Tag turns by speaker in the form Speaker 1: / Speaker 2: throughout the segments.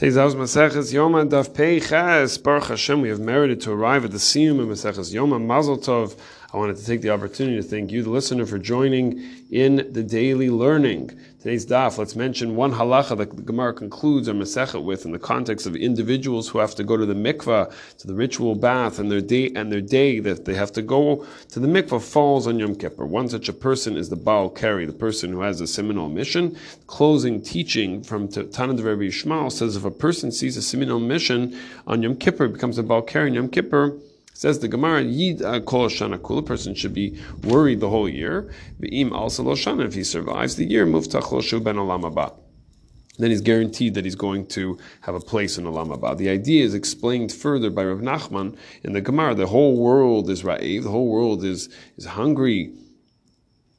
Speaker 1: Today's Maseches Yoma Daf Pei Ches Baruch Hashem. We have merited to arrive at the Siyum of Maseches Yoma Mazel Tov. I wanted to take the opportunity to thank you, the listener, for joining in the daily learning. Today's daf, let's mention one halacha that the Gemara concludes our Masechet with in the context of individuals who have to go to the mikvah, to the ritual bath, and their day and their day that they have to go to the mikvah falls on Yom Kippur. One such a person is the Baal Keri, the person who has a seminal emission. Closing teaching from Tanad Rabbi Yishmael says if a person sees a seminal emission on Yom Kippur, becomes a Baal Keri on Yom Kippur, Says the Gemara, Yid kol shana kul. A person should be worried the whole year. V'im also lo shana. If he survives the year, muftach lo shu ben olam. Then he's guaranteed that he's going to have a place in Olam Haba. The idea is explained further by Rav Nachman in the Gemara. The whole world is ra'ev. The whole world is is hungry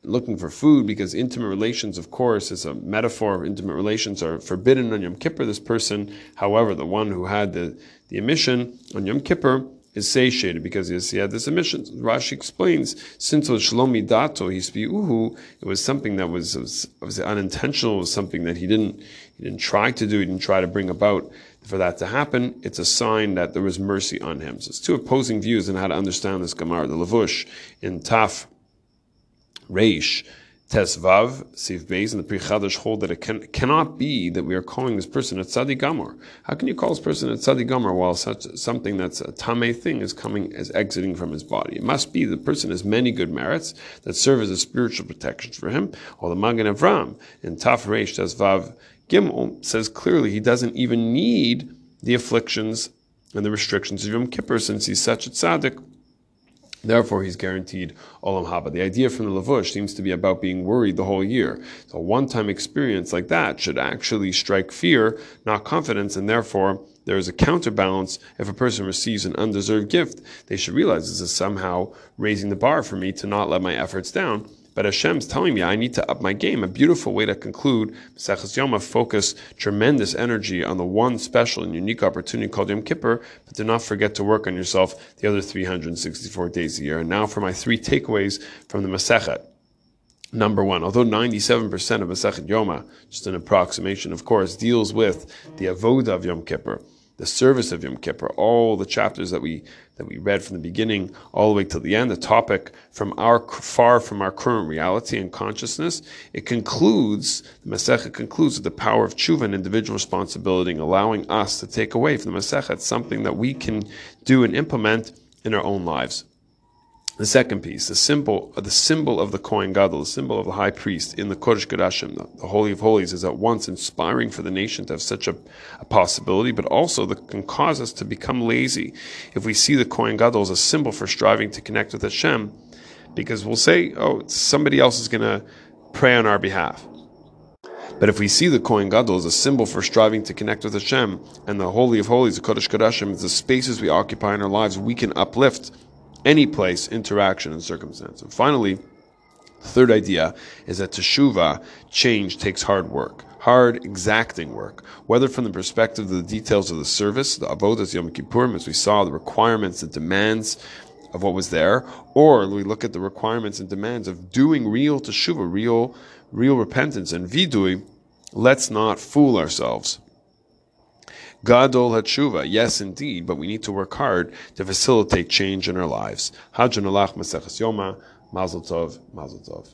Speaker 1: looking for food because intimate relations, of course, is a metaphor. Intimate relations are forbidden on Yom Kippur. This person, however, the one who had the, the emission on Yom Kippur, is satiated because he had this emission. Rashi explains, since it was shlomi dato uhu, it was something that was, was, was unintentional, was something that he didn't he didn't try to do, he didn't try to bring about for that to happen. It's a sign that there was mercy on him. So it's two opposing views on how to understand this Gemara. The Lavush in Taf Reish Tesvav, Siv Beis, and the Pri Chadash hold that it can, cannot be that we are calling this person a Tzaddik Gamur. How can you call this person a Tzaddik Gamur while such something that's a Tame thing is coming, is exiting from his body? It must be the person has many good merits that serve as a spiritual protection for him. Or the Magen Avram in Taf Reish Tesvav Gimel says clearly he doesn't even need the afflictions and the restrictions of Yom Kippur since he's such a tzaddik Therefore, he's guaranteed olam haba. The idea from the lavush seems to be about being worried the whole year. So, a one-time experience like that should actually strike fear, not confidence, and therefore there is a counterbalance. If a person receives an undeserved gift, they should realize this is somehow raising the bar for me to not let my efforts down. But Hashem's telling me I need to up my game. A beautiful way to conclude Maseches Yoma, focus tremendous energy on the one special and unique opportunity called Yom Kippur, but do not forget to work on yourself the other 364 days a year. And now for my three takeaways from the Masechet. Number one, although 97% of Masechet Yoma, just an approximation, of course, deals with the avodah of Yom Kippur, the service of Yom Kippur, all the chapters that we that we read from the beginning all the way to the end, the topic from our far from our current reality and consciousness. It concludes the Masechet concludes with the power of tshuva and individual responsibility, allowing us to take away from the Masechet something that we can do and implement in our own lives. The second piece, the symbol, the symbol of the Kohen Gadol, the symbol of the high priest in the Kodesh Kodashim, the, Holy of Holies, is at once inspiring for the nation to have such a, a possibility, but also that can cause us to become lazy if we see the Kohen Gadol as a symbol for striving to connect with Hashem, because we'll say, oh, somebody else is going to pray on our behalf. But if we see the Kohen Gadol as a symbol for striving to connect with Hashem, and the Holy of Holies, the Kodesh Kodashim, is the spaces we occupy in our lives, we can uplift any place, interaction, and circumstance. And finally, third idea is that teshuva, change, takes hard work. Hard, exacting work, whether from the perspective of the details of the service, the avodas Yom Kippurim, as we saw, the requirements, the demands of what was there, or we look at the requirements and demands of doing real teshuva, real, real repentance, and vidui. Let's not fool ourselves. Gadol Hatshuva, yes indeed, but we need to work hard to facilitate change in our lives. Hadran Alach Maseches Yoma, Mazel Tov, Mazel Tov.